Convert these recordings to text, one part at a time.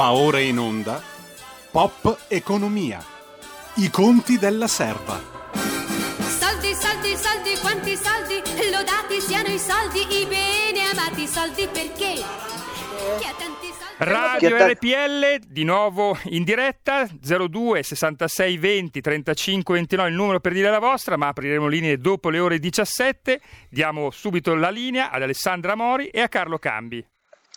Va ora in onda Pop Economia. I conti della serva. Soldi, soldi, soldi, quanti soldi, lodati siano i soldi, i bene amati soldi perché? Chi ha tanti soldi? Radio RPL di nuovo in diretta 02 66 20 35 29 il numero per dire la vostra ma apriremo linee dopo le ore 17 diamo subito la linea ad Alessandra Mori e a Carlo Cambi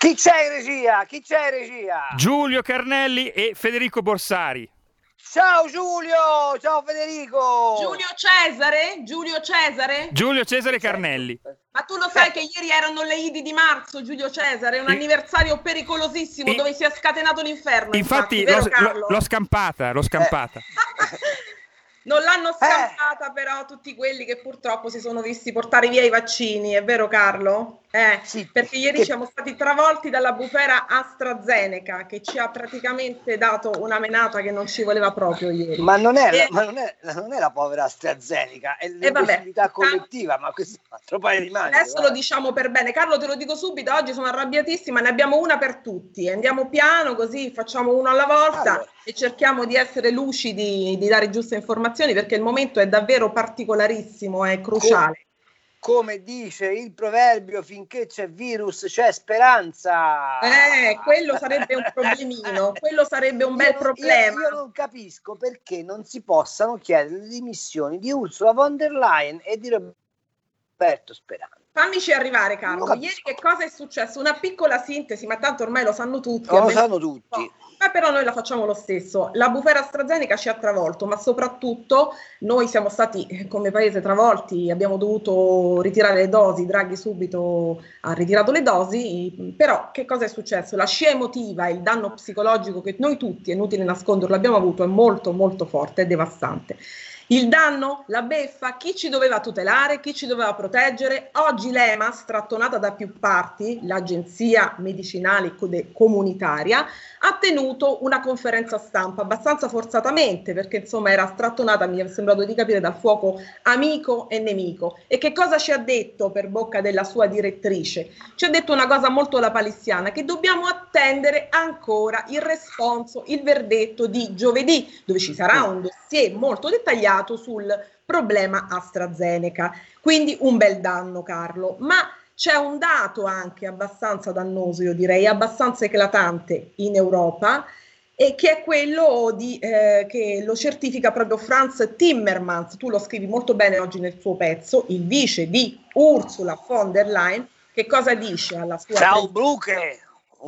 Chi c'è in regia? Chi c'è in regia? Giulio Carnelli e Federico Borsari Ciao Giulio! Ciao Federico! Giulio Cesare? Giulio Cesare? Giulio Cesare Carnelli Ma tu lo sai che ieri erano le Idi di marzo, Giulio Cesare, un I- anniversario pericolosissimo I- dove si è scatenato l'inferno. infatti vero, l'ho, Carlo? l'ho- l'ho scampata l'ho scampata Non l'hanno scampata però tutti quelli che purtroppo si sono visti portare via i vaccini, è vero Carlo? Eh, Sì, perché ieri che- siamo stati travolti dalla bufera AstraZeneca che ci ha praticamente dato una menata che non ci voleva proprio ieri. Ma non è, la, Eh. ma non è, non è la povera AstraZeneca, è Eh, l'impossibilità collettiva, ma questo è un altro paio di mani. Adesso lo diciamo per bene. Carlo, te lo dico subito, oggi sono arrabbiatissima, ne abbiamo una per tutti. Andiamo piano così facciamo uno alla volta Allora. e cerchiamo di essere lucidi, di dare giuste informazioni perché il momento è davvero particolarissimo, è cruciale. Come dice il proverbio, finché c'è virus c'è speranza. Eh, quello sarebbe un problemino, quello sarebbe un bel Io problema. Io, io non capisco perché non si possano chiedere le dimissioni di Ursula von der Leyen e di Roberto Speranza. Fammici arrivare, Carlo. Ieri che cosa è successo? Una piccola sintesi, ma tanto ormai lo sanno tutti. Lo sanno tutti. Ma però noi la facciamo lo stesso. La bufera AstraZeneca ci ha travolto, ma soprattutto noi siamo stati come paese travolti, abbiamo dovuto ritirare le dosi, Draghi subito ha ritirato le dosi, però che cosa è successo? La scia emotiva, il danno psicologico che noi tutti, è inutile nasconderlo, abbiamo avuto è molto molto forte, è devastante. Il danno, la beffa, chi ci doveva tutelare, chi ci doveva proteggere? Oggi l'EMA, strattonata da più parti, l'Agenzia Medicinale Comunitaria, ha tenuto una conferenza stampa abbastanza forzatamente perché insomma era strattonata, mi è sembrato di capire, dal fuoco amico e nemico. E che cosa ci ha detto per bocca della sua direttrice? Ci ha detto una cosa molto lapalissiana, che dobbiamo attendere ancora il responso, il verdetto di giovedì, dove ci sarà un dossier molto dettagliato sul problema AstraZeneca. Quindi un bel danno, Carlo. Ma c'è un dato anche abbastanza dannoso, io direi, abbastanza eclatante in Europa, e che è quello di, eh, che lo certifica proprio Franz Timmermans, tu lo scrivi molto bene oggi nel tuo pezzo, il vice di Ursula von der Leyen, che cosa dice alla sua Frau Brucke.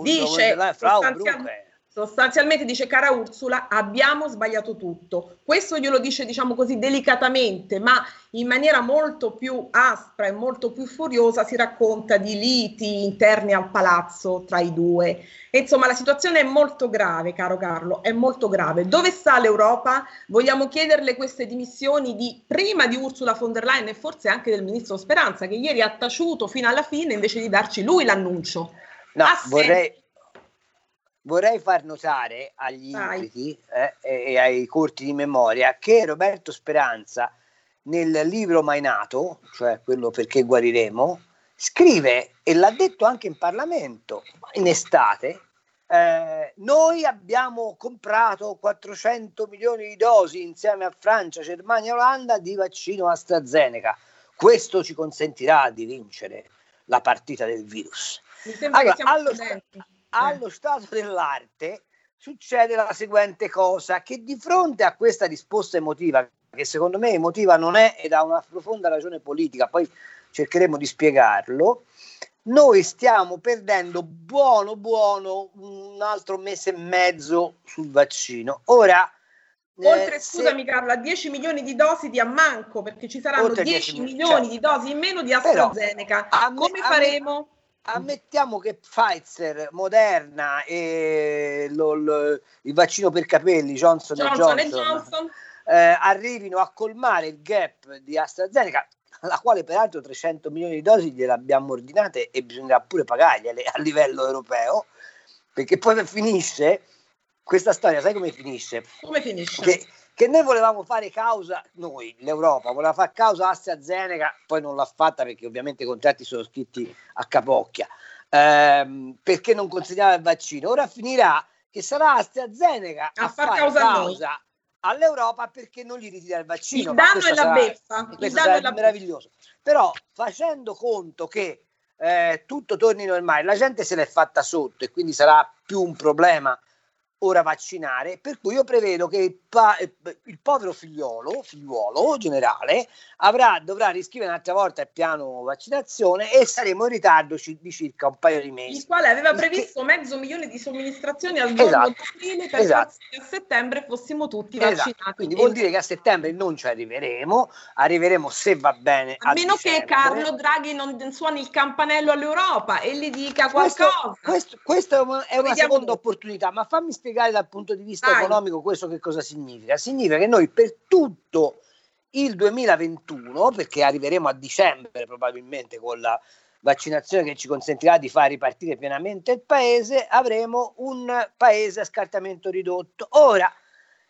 Dice Frau Brucke. Sostanzialmente dice cara Ursula abbiamo sbagliato tutto. Questo glielo dice diciamo così delicatamente ma in maniera molto più aspra e molto più furiosa si racconta di liti interni al palazzo tra i due. E insomma la situazione è molto grave caro Carlo è molto grave. Dove sta l'Europa? Vogliamo chiederle queste dimissioni di prima di Ursula von der Leyen e forse anche del ministro Speranza che ieri ha taciuto fino alla fine invece di darci lui l'annuncio. No, vorrei, vorrei far notare agli impeti eh, e ai corti di memoria che Roberto Speranza nel libro Mai Nato, cioè quello perché guariremo, scrive e l'ha detto anche in Parlamento in estate. eh, noi abbiamo comprato 400 milioni di dosi insieme a Francia, Germania e Olanda di vaccino AstraZeneca. Questo ci consentirà di vincere la partita del virus. Mi sembra Allora, che siamo allo. Allo stato dell'arte succede la seguente cosa, che di fronte a questa risposta emotiva, che secondo me emotiva non è ed ha una profonda ragione politica, poi cercheremo di spiegarlo, noi stiamo perdendo buono buono un altro mese e mezzo sul vaccino. Ora, eh, Oltre, se- scusami Carlo, a 10 milioni di dosi di ammanco, perché ci saranno Oltre 10 10 milioni certo. di dosi in meno di Però, AstraZeneca. a me- Come a me- faremo? Ammettiamo che Pfizer, Moderna e lo- lo- il vaccino per capelli Johnson, Johnson e Johnson, Johnson? eh, arrivino a colmare il gap di AstraZeneca, la quale peraltro 300 milioni di dosi gliele abbiamo ordinate e bisognerà pure pagargliele a livello europeo, perché poi finisce questa storia, sai come finisce? Come finisce? Che, che noi volevamo fare causa, noi, l'Europa, voleva fare causa AstraZeneca, poi non l'ha fatta perché ovviamente i contratti sono scritti a capocchia, ehm, perché non consegnava il vaccino. Ora finirà che sarà AstraZeneca a, A far fare causa a causa all'Europa perché non gli ritira il vaccino. Il danno è la sarà- beffa. Il questo beffa. meraviglioso. Però facendo conto che eh, tutto torni normale, la gente se l'è fatta sotto e quindi sarà più un problema ora vaccinare, per cui io prevedo che il, pa- eh, il povero figliolo, figliuolo generale, avrà, dovrà riscrivere un'altra volta il piano vaccinazione e saremo in ritardo ci- di circa un paio di mesi. il quale aveva Il che- previsto mezzo milione di somministrazioni al giorno Esatto. d'aprile per Esatto. che a settembre fossimo tutti Esatto, vaccinati. quindi E- vuol dire che a settembre non ci arriveremo, arriveremo se va bene a meno che dicembre. Carlo Draghi non suoni il campanello all'Europa e gli dica qualcosa. questo- questa è una, è una Vediamo seconda opportunità, ma fammi spiegare dal punto di vista Vai. economico questo che cosa significa. Significa che noi per tutto il 2021, perché arriveremo a dicembre probabilmente con la vaccinazione che ci consentirà di far ripartire pienamente il paese, avremo un paese a scartamento ridotto. Ora,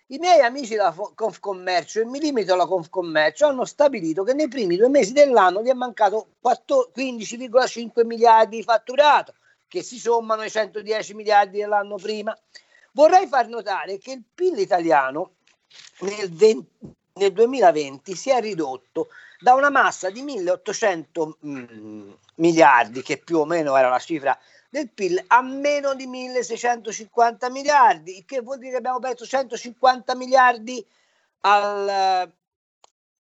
i miei amici della Confcommercio, e mi limito alla Confcommercio, hanno stabilito che nei primi due mesi dell'anno gli è mancato 4 15,5 miliardi di fatturato, che si sommano ai 110 miliardi dell'anno prima. Vorrei far notare che il PIL italiano nel, 20 nel 2020 si è ridotto da una massa di 1800 mm, miliardi, che più o meno era la cifra del PIL, a meno di 1650 miliardi, il che vuol dire che abbiamo perso 150 miliardi al,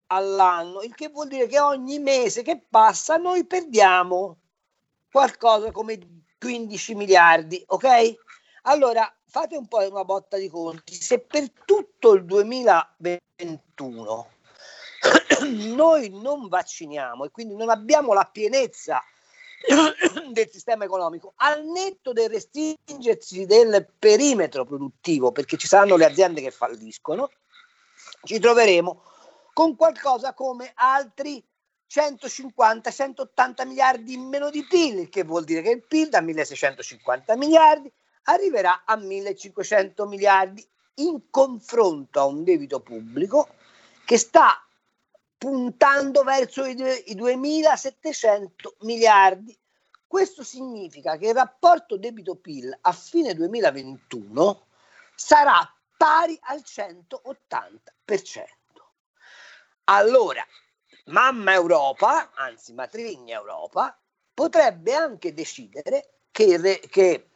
all'anno, il che vuol dire che ogni mese che passa noi perdiamo qualcosa come 15 miliardi, ok? Allora fate un po' una botta di conti, se per tutto il 2021 noi non vacciniamo e quindi non abbiamo la pienezza del sistema economico al netto del restringersi del perimetro produttivo perché ci saranno le aziende che falliscono ci troveremo con qualcosa come altri 150-180 miliardi in meno di PIL, il che vuol dire che il PIL da 1650 miliardi arriverà a 1500 miliardi in confronto a un debito pubblico che sta puntando verso i, due- i 2700 miliardi. Questo significa che il rapporto debito-PIL a fine 2021 sarà pari al 180%. Allora, mamma Europa, anzi matrigna Europa, potrebbe anche decidere che, che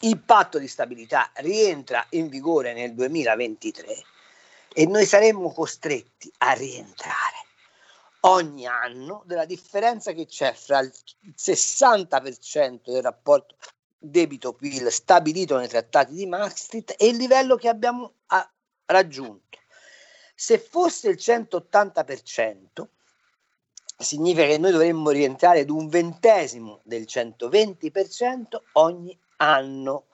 il patto di stabilità rientra in vigore nel 2023 e noi saremmo costretti a rientrare ogni anno della differenza che c'è fra il 60% del rapporto debito-PIL stabilito nei trattati di Maastricht e il livello che abbiamo ah, raggiunto. Se fosse il 180%, significa che noi dovremmo rientrare ad un ventesimo del 120% ogni anno.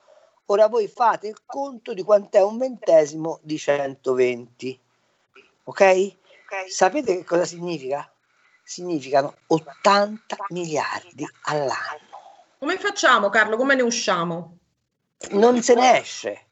Ora voi fate il conto di quant'è un ventesimo di 120. Ok? Sapete che cosa significa? Significano 80 miliardi all'anno. Come facciamo, Carlo? Come ne usciamo? Non se ne esce.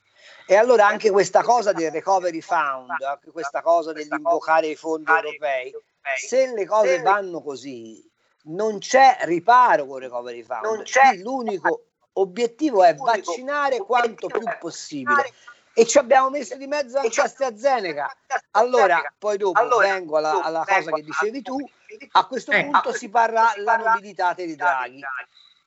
E allora anche questa cosa del recovery fund, anche questa cosa dell'invocare i fondi europei, se le cose vanno così, non c'è riparo con il recovery fund. Non c'è- L'unico obiettivo è vaccinare quanto più possibile. E ci abbiamo messo di mezzo anche AstraZeneca. Allora, poi dopo Allora, vengo alla, alla cosa che dicevi tu, a questo Eh, punto si parla la nobilitate di Draghi.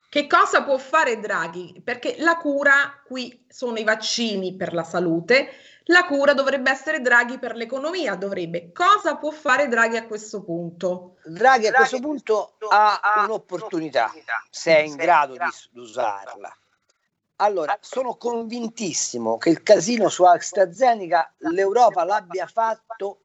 Che cosa può fare Draghi? Perché la cura qui sono i vaccini per la salute, la cura dovrebbe essere Draghi per l'economia, dovrebbe. Cosa può fare Draghi a questo punto? Draghi a questo punto ha un'opportunità, se è in grado di usarla. Allora, sono convintissimo che il casino su AstraZeneca l'Europa l'abbia fatto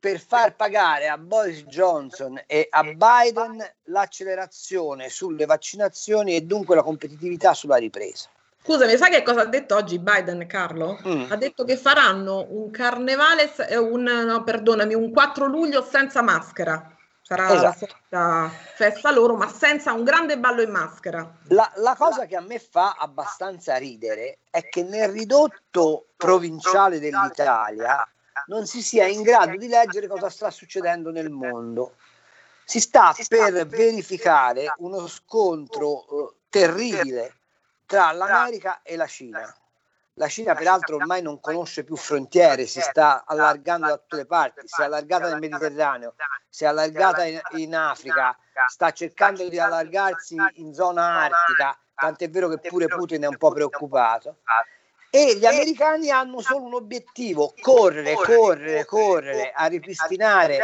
per far pagare a Boris Johnson e a Biden l'accelerazione sulle vaccinazioni e dunque la competitività sulla ripresa. Scusami, sai che cosa ha detto oggi Biden, Carlo? Mm. Ha detto che faranno un carnevale, eh, un, no, perdonami, un 4 luglio senza maschera. Sarà la Esatto. solita festa loro, ma senza un grande ballo in maschera. La, la cosa che a me fa abbastanza ridere è che nel ridotto provinciale dell'Italia non si sia in grado di leggere cosa sta succedendo nel mondo. Si sta per verificare uno scontro eh, terribile tra l'America e la Cina. La Cina peraltro ormai non conosce più frontiere, si sta allargando da tutte le parti, si è allargata nel Mediterraneo, si è allargata in, in Africa, sta cercando di allargarsi in zona artica, tant'è vero che pure Putin è un po' preoccupato. E gli americani hanno solo un obiettivo, correre, correre, correre a ripristinare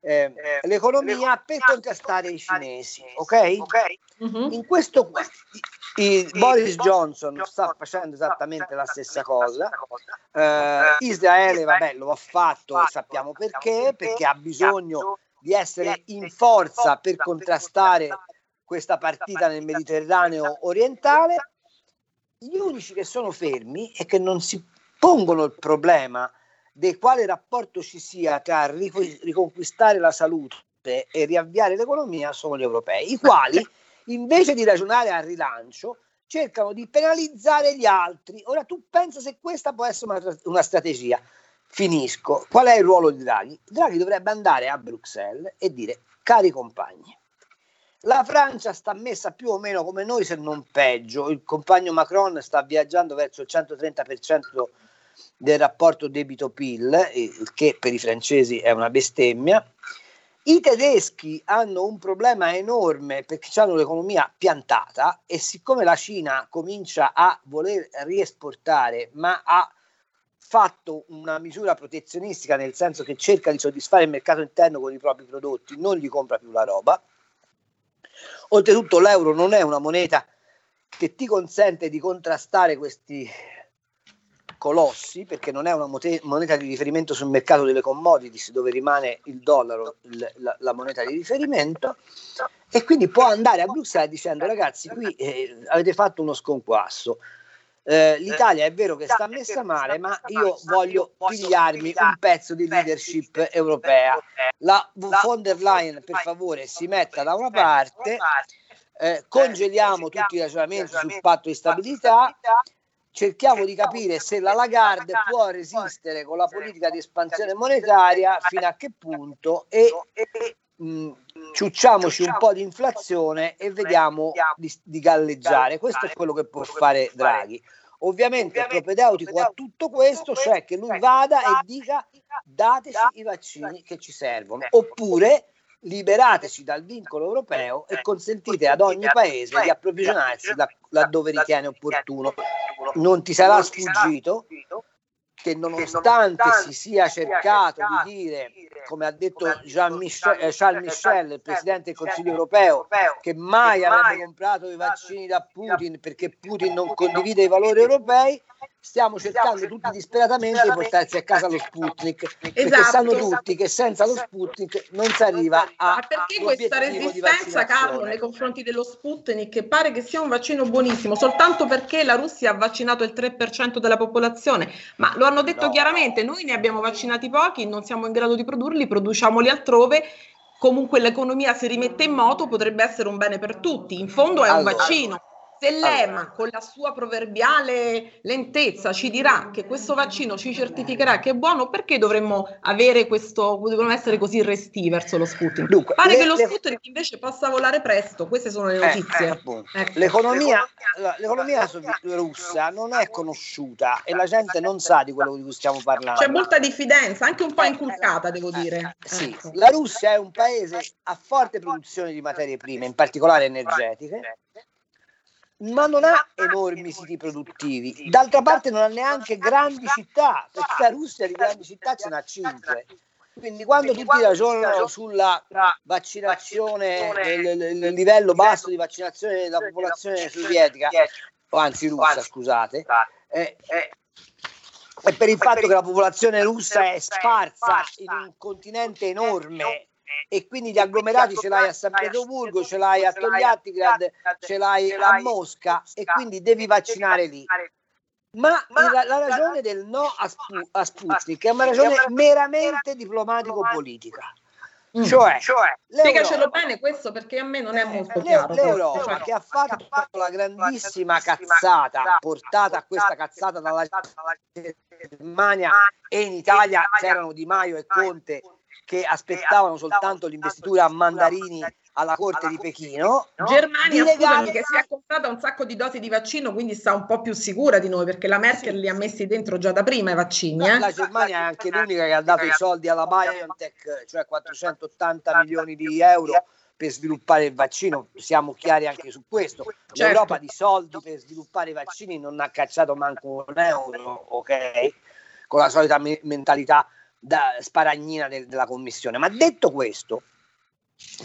eh, l'economia per contrastare i cinesi, ok? Mhm. In questo il Boris Johnson sta facendo esattamente la stessa cosa. Eh, Israele, vabbè, lo ha fatto e sappiamo perché, perché ha bisogno di essere in forza per contrastare questa partita nel Mediterraneo orientale. Gli unici che sono fermi e che non si pongono il problema di quale rapporto ci sia tra rico- riconquistare la salute e riavviare l'economia sono gli europei, i quali invece di ragionare al rilancio cercano di penalizzare gli altri. Ora tu pensa se questa può essere una, una strategia. Finisco. Qual è il ruolo di Draghi? Draghi dovrebbe andare a Bruxelles e dire, cari compagni, la Francia sta messa più o meno come noi, se non peggio. Il compagno Macron sta viaggiando verso il 130% del rapporto debito-PIL, il che per i francesi è una bestemmia. I tedeschi hanno un problema enorme perché hanno l'economia piantata e siccome la Cina comincia a voler riesportare, ma ha fatto una misura protezionistica nel senso che cerca di soddisfare il mercato interno con i propri prodotti, non gli compra più la roba. Oltretutto l'euro non è una moneta che ti consente di contrastare questi colossi perché non è una moneta di riferimento sul mercato delle commodities dove rimane il dollaro la, la moneta di riferimento e quindi può andare a Bruxelles dicendo ragazzi qui eh, avete fatto uno sconquasso. Eh, l'Italia è vero che sta messa male ma io voglio pigliarmi un pezzo di leadership europea. La von der Leyen per favore si metta da una parte eh, congeliamo tutti i ragionamenti sul patto di stabilità cerchiamo di capire se la Lagarde può resistere con la politica di espansione monetaria fino a che punto e mh, ciucciamoci un po' di inflazione e vediamo di, di galleggiare. Questo è quello che può fare Draghi. Ovviamente è propedeutico a tutto questo, cioè che lui vada e dica dateci i vaccini che ci servono, oppure liberateci dal vincolo europeo e consentite ad ogni paese di approvvigionarsi laddove ritiene opportuno. Non ti sarà sfuggito che nonostante si sia cercato di dire, come ha detto Jean Michel, eh, Charles Michel, il Presidente del Consiglio europeo, che mai avrebbe comprato i vaccini da Putin perché Putin non condivide i valori europei, stiamo cercando tutti disperatamente di portarsi a casa lo Sputnik, perché Esatto. sanno tutti che senza lo Sputnik non si arriva a Ma perché questa resistenza, Carlo, nei confronti dello Sputnik, che pare che sia un vaccino buonissimo, soltanto perché la Russia ha vaccinato il 3% della popolazione? Ma lo hanno detto No. chiaramente, noi ne abbiamo vaccinati pochi, non siamo in grado di produrli, produciamoli altrove. Comunque l'economia si rimette in moto, potrebbe essere un bene per tutti. In fondo è un Allora. vaccino. Se l'EMA con la sua proverbiale lentezza ci dirà che questo vaccino ci certificherà che è buono, perché dovremmo avere questo, dovremmo essere così resti verso lo Sputnik? Dunque, Pare le- che lo le- Sputnik invece possa volare presto, queste sono le Eh, notizie. eh, appunto. Ecco. L'economia, allora, l'economia sovi- russa non è conosciuta e la gente non sa di quello di cui stiamo parlando. C'è molta diffidenza, anche un po' Eh, inculcata, devo dire. Sì, Ecco. la Russia è un paese a forte produzione di materie prime, in particolare energetiche, ma non ha enormi siti produttivi. D'altra parte non ha neanche grandi città, perché la Russia di grandi città ce n'ha cinque. Quindi quando tutti ragionano sulla vaccinazione, il, livello basso di vaccinazione della popolazione sovietica, o anzi russa, scusate, eh, è per il fatto che la popolazione russa è sparsa in un continente enorme e quindi gli agglomerati ce l'hai a San Pietroburgo, ce l'hai a Togliattigrad, ce l'hai a Mosca e quindi devi vaccinare lì. Ma la, la ragione del no a, Spu- a Sputnik è una ragione meramente diplomatico-politica. Mm. Cioè, Spiegacelo l'Europa- bene questo perché a me non è molto l'E- chiaro. L'Europa Cioè, che ha fatto la grandissima cazzata portata a questa cazzata dalla Germania e in Italia c'erano Di Maio e Conte che aspettavano soltanto l'investitura a mandarini alla corte di Pechino. No? Germania, di legare- che si è comprata un sacco di dosi di vaccino, quindi sta un po' più sicura di noi, perché la Merkel li ha messi dentro già da prima i vaccini. Eh? La Germania è anche l'unica che ha dato i soldi alla BioNTech, cioè 480 milioni di euro per sviluppare il vaccino. Siamo chiari anche su questo. L'Europa di soldi per sviluppare i vaccini non ha cacciato manco un euro, ok? Con la solita me- mentalità da sparagnina del- della commissione. Ma detto questo,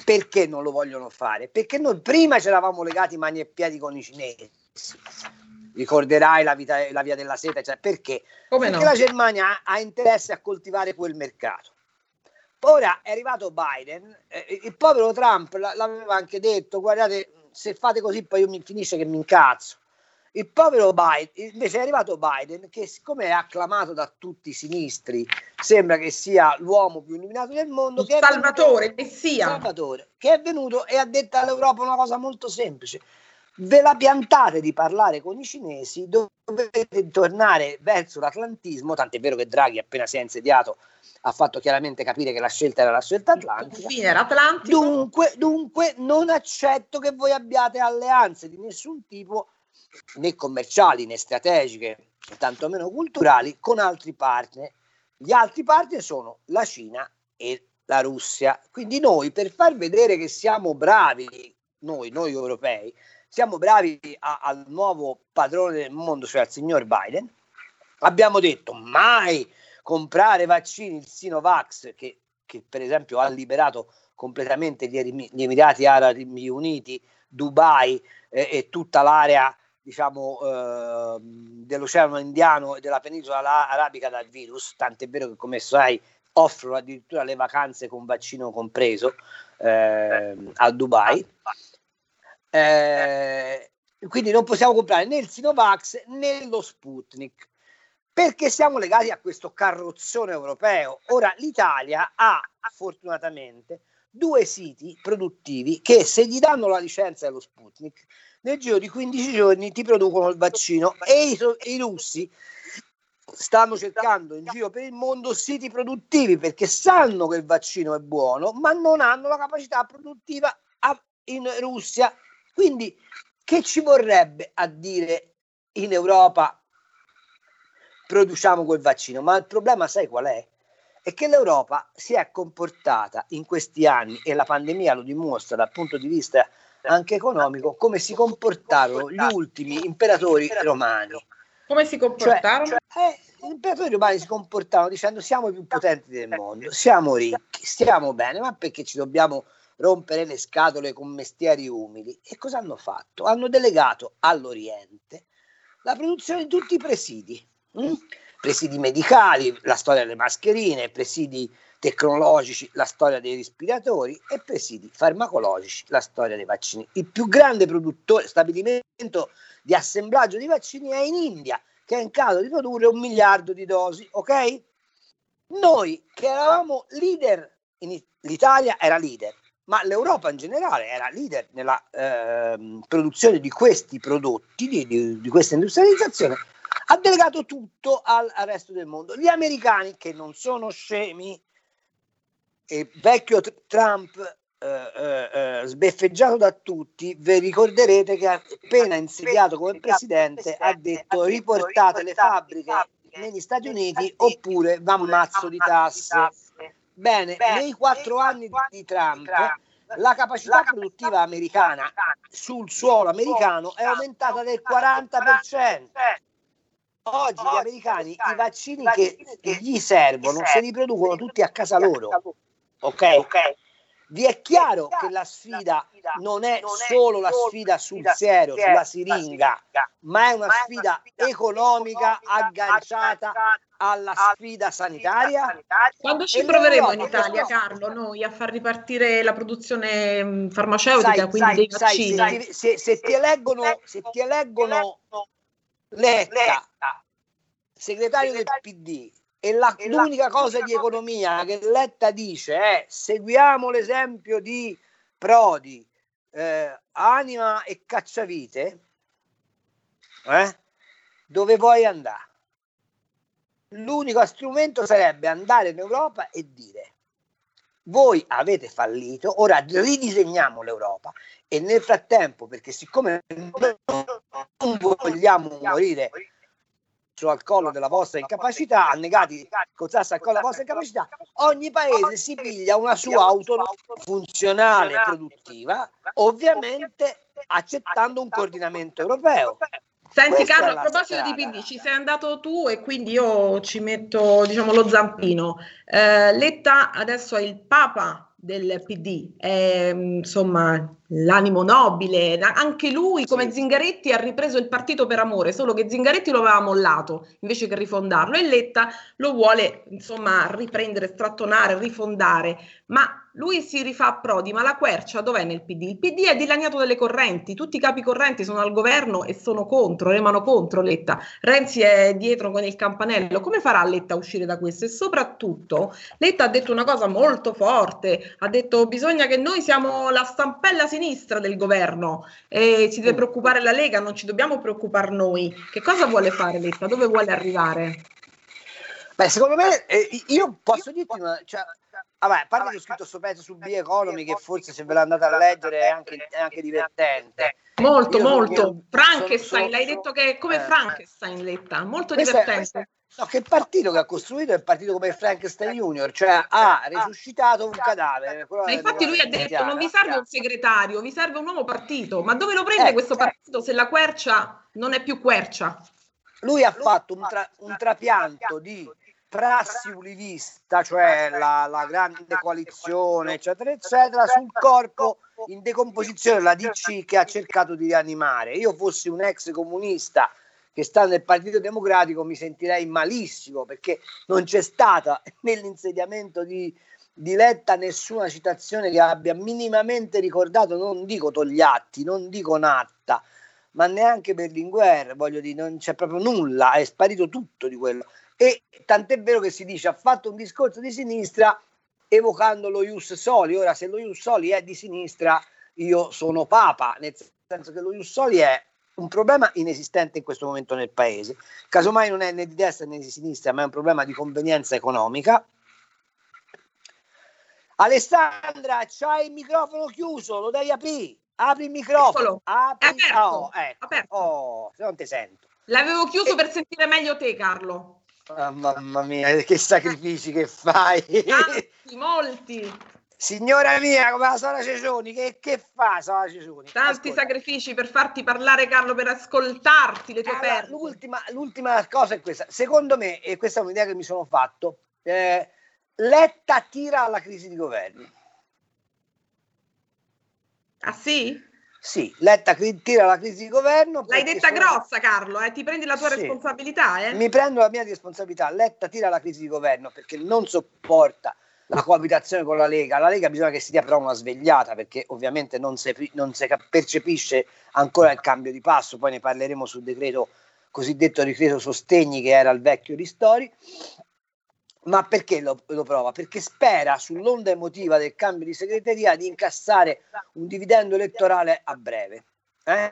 perché non lo vogliono fare? Perché noi prima ci eravamo legati mani e piedi con i cinesi. Ricorderai la, vita- la via della seta, cioè perché? Come Perché no? la Germania ha, interesse a coltivare quel mercato. Ora è arrivato Biden, eh, il povero Trump l'aveva anche detto, guardate, se fate così poi io mi finisce che mi incazzo. Il povero Biden, invece è arrivato Biden che siccome è acclamato da tutti i sinistri, sembra che sia l'uomo più illuminato del mondo, Il Salvatore, il venuto- Messia. Salvatore, che è venuto e ha detto all'Europa una cosa molto semplice. Ve la piantate di parlare con i cinesi, dovete tornare verso l'atlantismo, tant'è vero che Draghi appena si è insediato ha fatto chiaramente capire che la scelta era la scelta Il atlantica. confine era Atlantico. Dunque, dunque non accetto che voi abbiate alleanze di nessun tipo, né commerciali né strategiche, tantomeno culturali, con altri partner. Gli altri partner sono la Cina e la Russia. Quindi noi, per far vedere che siamo bravi, noi, noi europei, siamo bravi a- al nuovo padrone del mondo, cioè al signor Biden, abbiamo detto mai comprare vaccini, il Sinovax, che, che per esempio ha liberato completamente gli, gli Emirati Arabi Uniti, Dubai eh, e tutta l'area diciamo eh, dell'Oceano Indiano e della penisola la- arabica dal virus, tant'è vero che come sai offrono addirittura le vacanze con vaccino compreso eh, a Dubai. Eh, quindi non possiamo comprare né il Sinovax né lo Sputnik perché siamo legati a questo carrozzone europeo. Ora l'Italia ha fortunatamente due siti produttivi che se gli danno la licenza dello Sputnik nel giro di 15 giorni ti producono il vaccino e i, so- i russi stanno cercando in giro per il mondo siti produttivi perché sanno che il vaccino è buono ma non hanno la capacità produttiva a- in Russia quindi che ci vorrebbe a dire in Europa produciamo quel vaccino ma il problema sai qual è? è che l'Europa si è comportata in questi anni e la pandemia lo dimostra dal punto di vista anche economico come si comportarono gli ultimi imperatori romani Come si comportarono? cioè, eh, gli imperatori romani si comportavano dicendo siamo i più potenti del mondo, siamo ricchi, stiamo bene, ma perché ci dobbiamo rompere le scatole con mestieri umili? E cosa hanno fatto? Hanno delegato all'Oriente la produzione di tutti i presidi, mm? presidi medicali, la storia delle mascherine, presidi tecnologici, la storia dei respiratori e presidi farmacologici, la storia dei vaccini. Il più grande produttore, stabilimento di assemblaggio di vaccini è in India, che è in grado di produrre un miliardo di dosi, ok? Noi che eravamo leader, in, l'Italia era leader, ma l'Europa in generale era leader nella ehm, produzione di questi prodotti, di, di- di questa industrializzazione, ha delegato tutto al, al resto del mondo. Gli americani, che non sono scemi, e vecchio Tr- Trump eh, eh, eh, sbeffeggiato da tutti, vi ricorderete che appena insediato come presidente ha detto riportate le fabbriche negli Stati Uniti oppure va ammazzo di tasse. Bene, nei quattro anni di Trump la capacità produttiva americana sul suolo americano è aumentata del 40%. Oggi gli americani i vaccini che, che gli servono se li producono tutti a casa loro. Ok? Vi è chiaro che la sfida non è solo la sfida sul siero, sulla siringa, ma è una sfida economica agganciata alla sfida sanitaria? Quando ci E proveremo in Italia, Carlo, noi a far ripartire la produzione mh, farmaceutica, Sai, quindi sai, dei sai, vaccini? se, ti, se- se ti eleggono, se ti eleggono Letta, segretario del PD, e la- l'unica cosa di economia che Letta dice è seguiamo l'esempio di Prodi, eh, Anima e Cacciavite, eh? dove vuoi andare? L'unico strumento sarebbe andare in Europa e dire voi avete fallito, ora ridisegniamo l'Europa e nel frattempo, perché siccome non vogliamo morire al collo della vostra incapacità, annegati col sasso al collo della vostra incapacità, ogni paese si piglia una sua autonomia funzionale e produttiva, ovviamente accettando un coordinamento europeo. Senti Carlo, a proposito di PD, ci sei andato tu e quindi io ci metto diciamo, lo zampino. Eh, Letta adesso è il papa del PD, è insomma l'animo nobile, anche lui come Zingaretti ha ripreso il partito per amore, solo che Zingaretti lo aveva mollato invece che rifondarlo e Letta lo vuole insomma riprendere, strattonare, rifondare, ma lui si rifà a Prodi, ma la quercia dov'è nel PD? Il PD è dilaniato dalle correnti, tutti i capi correnti sono al governo e sono contro, remano contro Letta. Renzi è dietro con il campanello. Come farà Letta a uscire da questo? E soprattutto Letta ha detto una cosa molto forte, ha detto bisogna che noi siamo la stampella sinistra del governo e si deve preoccupare la Lega, non ci dobbiamo preoccupare noi. Che cosa vuole fare Letta? Dove vuole arrivare? Beh, secondo me, eh, io posso dirti, una, cioè, Vabbè, a parte che ho scritto questo pezzo su B Economy che forse se ve lo andate a leggere è anche, è anche divertente. Molto, Io molto. Frankenstein, l'hai detto che è come eh. Frankenstein letta, molto divertente. È, no, che partito che ha costruito è il partito come Frankenstein Junior, cioè ha risuscitato un cadavere. Ma infatti lui ha detto non vi serve un segretario, vi serve un nuovo partito. Ma dove lo prende eh, questo partito se la quercia non è più quercia? Lui ha fatto un, tra, un trapianto di prassi ulivista, cioè la, la, grande coalizione, eccetera, eccetera, sul corpo in decomposizione, la DC che ha cercato di rianimare. Io fossi un ex comunista che sta nel Partito Democratico mi sentirei malissimo perché non c'è stata nell'insediamento di, di Letta nessuna citazione che abbia minimamente ricordato, non dico Togliatti, non dico Natta, ma neanche Berlinguer, voglio dire, non c'è proprio nulla, è sparito tutto di quello e tant'è vero che si dice ha fatto un discorso di sinistra evocando lo Ius Soli. Ora, se lo Ius Soli è di sinistra, io sono papa, nel senso che lo Ius Soli è un problema inesistente in questo momento nel paese. Casomai non è né di destra né di sinistra, ma è un problema di convenienza economica. Alessandra, c'hai il microfono chiuso, lo devi aprire. Apri il microfono. Apri. Aperto. Oh, ecco. Aperto. Oh, se non ti sento. L'avevo chiuso e... per sentire meglio te, Carlo. Oh, mamma mia, che sacrifici che fai! Tanti, molti! Signora mia, come la Sara Cecioni, che, che fa Sara Cecioni? Tanti Ascolta. sacrifici per farti parlare, Carlo, per ascoltarti le tue allora, perdite. L'ultima, l'ultima, cosa è questa. Secondo me, e questa è un'idea che mi sono fatto, eh, Letta tira alla crisi di governo. Ah sì? Sì, Letta tira la crisi di governo. L'hai detta sono... grossa, Carlo, eh? ti prendi la tua sì, responsabilità. Eh? Mi prendo la mia responsabilità. Letta tira la crisi di governo perché non sopporta la coabitazione con la Lega. La Lega bisogna che si dia però una svegliata perché ovviamente non si, non si percepisce ancora il cambio di passo. Poi ne parleremo sul decreto cosiddetto decreto sostegni che era il vecchio Ristori. Ma perché lo, lo, prova? Perché spera sull'onda emotiva del cambio di segreteria di incassare un dividendo elettorale a breve. Eh?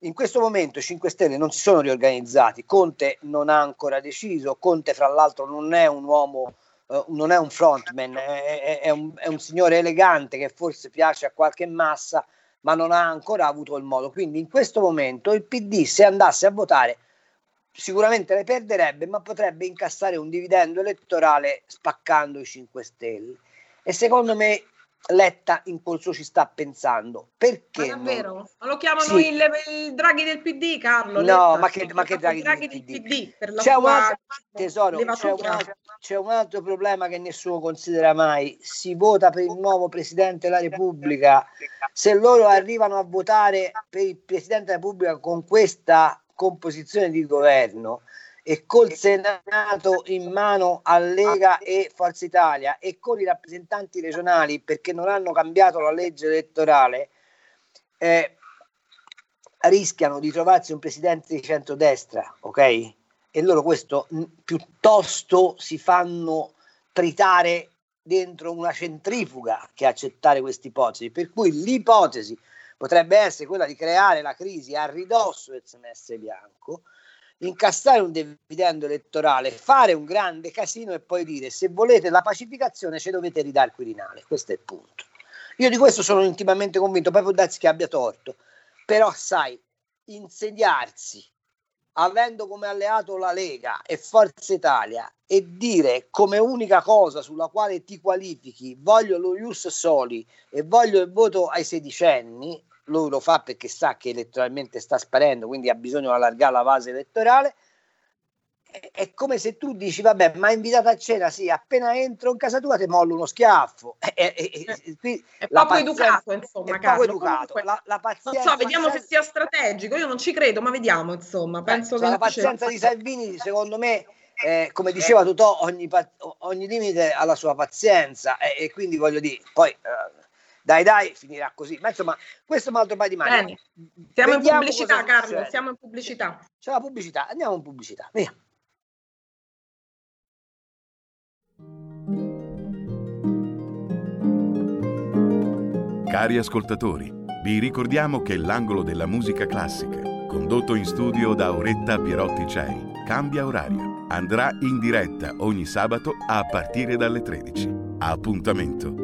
In questo momento i 5 Stelle non si sono riorganizzati, Conte non ha ancora deciso, Conte fra l'altro non è un uomo, uh, non è un frontman, è, è, un, è un signore elegante che forse piace a qualche massa, ma non ha ancora avuto il modo. Quindi in questo momento il PD se andasse a votare sicuramente le perderebbe, ma potrebbe incassare un dividendo elettorale spaccando i 5 Stelle. E secondo me Letta in corso ci sta pensando. Perché? Ma davvero? Non... Ma lo chiamano sì. il, il, Draghi del PD, Carlo? No, Letta, ma che, ma che Draghi, Draghi del PD? PD per la c'è, un altro, tesoro, c'è, un altro, c'è un altro problema che nessuno considera mai. Si vota per il nuovo Presidente della Repubblica. Se loro arrivano a votare per il Presidente della Repubblica con questa composizione di governo e col Senato in mano a Lega e Forza Italia e con i rappresentanti regionali perché non hanno cambiato la legge elettorale, eh, rischiano di trovarsi un presidente di centrodestra, ok? E loro questo piuttosto si fanno tritare dentro una centrifuga che accettare questa ipotesi. Per cui l'ipotesi potrebbe essere quella di creare la crisi a ridosso del semestre bianco, incastrare un dividendo elettorale, fare un grande casino e poi dire se volete la pacificazione ci dovete ridare il Quirinale. Questo è il punto. Io di questo sono intimamente convinto, poi può darsi che abbia torto, però sai, insediarsi avendo come alleato la Lega e Forza Italia e dire come unica cosa sulla quale ti qualifichi voglio lo Ius Soli e voglio il voto ai sedicenni, lui lo fa perché sa che elettoralmente sta sparendo, quindi ha bisogno di allargare la base elettorale. È, come se tu dici, vabbè, ma invitato a cena, sì, appena entro in casa tua ti mollo uno schiaffo. È, è, è poco educato, insomma, Carlo. Educato. La, la pazienza, non so, vediamo pazienza, se sia strategico. Io non ci credo, ma vediamo, insomma. Penso che la pazienza di Salvini, secondo me, eh, come diceva Totò, ogni, ogni, limite ha la sua pazienza e, e quindi voglio dire, poi eh, dai dai finirà così ma insomma questo è un altro paio di mani Bene. siamo in pubblicità Carlo succede. siamo in pubblicità c'è la pubblicità andiamo in pubblicità via Cari ascoltatori, vi ricordiamo che l'angolo della musica classica, condotto in studio da Auretta Pierotti Cei, cambia orario. Andrà in diretta ogni sabato a partire dalle 13. Appuntamento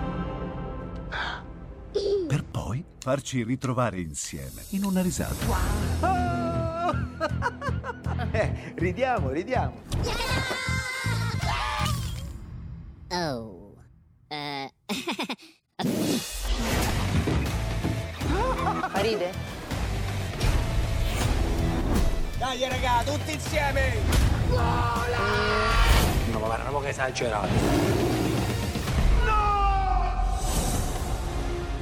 poi farci ritrovare insieme in una risata. Wow. eh, ridiamo, ridiamo. Oh. Uh. Ride? Dai raga, tutti insieme! Vola! No, ma guarda, un po' che esagerato.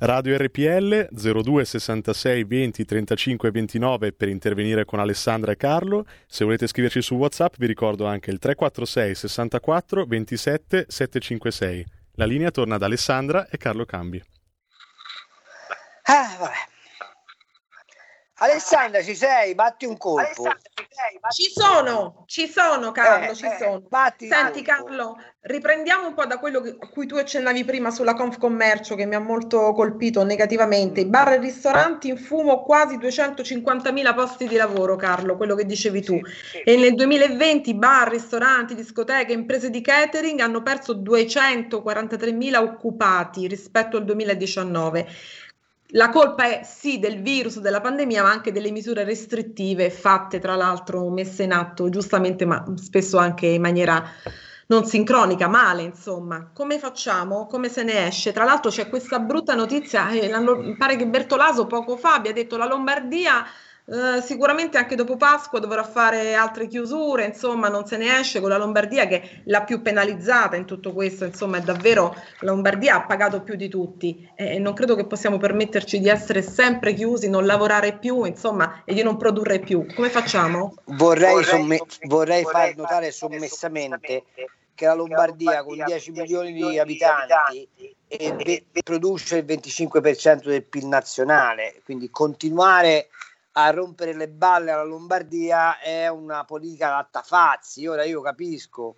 Radio RPL 02 66 20 35 29 per intervenire con Alessandra e Carlo. Se volete scriverci su WhatsApp vi ricordo anche il 346 64 27 756. La linea torna ad Alessandra e Carlo Cambi. Ah, vabbè. Alessandra, ci sei? Batti un colpo. Ci sono, ci sono Carlo, eh, ci eh, sono. Senti Carlo, riprendiamo un po' da quello a cui tu accennavi prima sulla Confcommercio che mi ha molto colpito negativamente. I bar e ristoranti in fumo quasi 250.000 posti di lavoro, Carlo, quello che dicevi tu. Sì, sì. E nel 2020 bar, ristoranti, discoteche, imprese di catering hanno perso 243.000 occupati rispetto al 2019 la colpa è sì del virus, della pandemia, ma anche delle misure restrittive fatte, tra l'altro, messe in atto giustamente, ma spesso anche in maniera non sincronica, male, insomma. Come facciamo? Come se ne esce? Tra l'altro c'è questa brutta notizia, eh, pare che Bertolaso poco fa abbia detto la Lombardia Uh, sicuramente anche dopo Pasqua dovrà fare altre chiusure, insomma non se ne esce con la Lombardia che è la più penalizzata in tutto questo, insomma è davvero la Lombardia ha pagato più di tutti e non credo che possiamo permetterci di essere sempre chiusi, non lavorare più, insomma e di non produrre più. Come facciamo? Vorrei, somme- vorrei far notare sommessamente che la Lombardia con 10 milioni di abitanti e ve- produce il 25% del PIL nazionale, quindi continuare a rompere le balle alla Lombardia è una politica lattafazzi. Ora io capisco.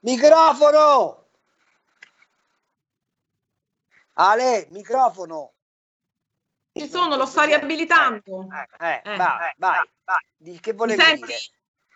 Microfono! Ale, microfono! Ci sono, lo sto riabilitando. Eh, vai, vai, vai. Di- Che volevi senti? dire?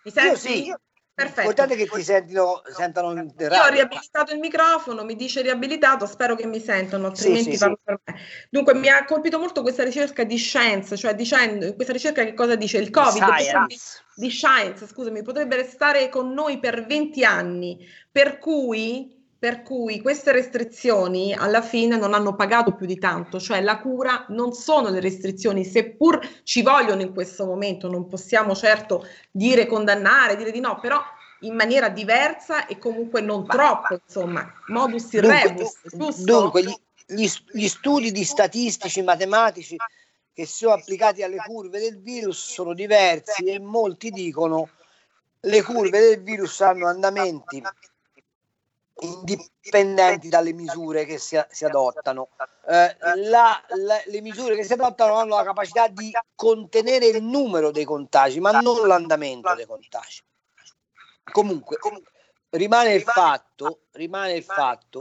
Mi senti? Io sì. Perfetto. È che ti sentino, sentano in Io ho radio. riabilitato il microfono, mi dice riabilitato, spero che mi sentano, Sì, altrimenti sì, sì. per me. Dunque, mi ha colpito molto questa ricerca di scienza, cioè dicendo, questa ricerca che cosa dice? Il Covid Science. potrebbe- di science, scusami, potrebbe restare con noi per 20 anni, per cui, per cui queste restrizioni alla fine non hanno pagato più di tanto, cioè la cura non sono le restrizioni, seppur ci vogliono in questo momento, non possiamo certo dire condannare, dire di no, però in maniera diversa e comunque non troppo, insomma, modus Dunque, rebus, giusto? Dunque, gli, gli- gli studi di statistici matematici che sono applicati alle curve del virus sono diversi e molti dicono le curve del virus hanno andamenti indipendenti dalle misure che si, si adottano. Eh, la- la- le misure che si adottano hanno la capacità di contenere il numero dei contagi, ma non l'andamento dei contagi. Comunque, rimane il fatto, rimane il fatto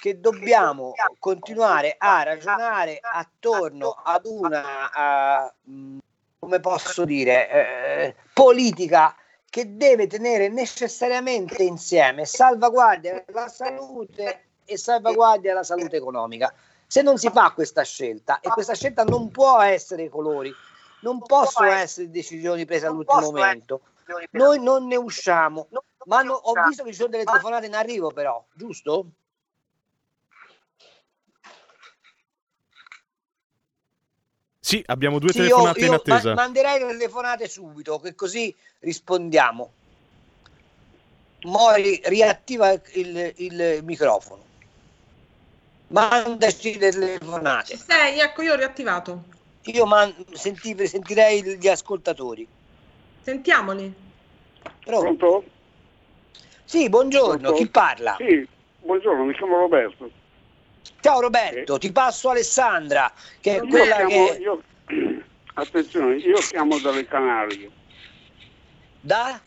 che dobbiamo continuare a ragionare attorno ad una, mh, come posso dire, eh, politica che deve tenere necessariamente insieme salvaguardia della salute e salvaguardia della salute economica. Se non si fa questa scelta, e questa scelta non può essere i colori, non possono essere decisioni prese all'ultimo momento, noi non ne usciamo. Ma no- ho visto che ci sono delle telefonate in arrivo, però, giusto? Sì, abbiamo due Sì, io- telefonate io in attesa. ma- manderei le telefonate subito, che così rispondiamo. Mori riattiva il, il microfono. Mandaci le telefonate. Sei, ecco, io ho riattivato. Io man- senti- sentirei gli ascoltatori. Sentiamoli. Pronto? Sì, buongiorno, Pronto? chi parla? Sì, buongiorno, mi chiamo Roberto. Ciao Roberto, ti passo Alessandra, che è Io quella chiamo- che... io- attenzione, io chiamo dalle Canarie. Da?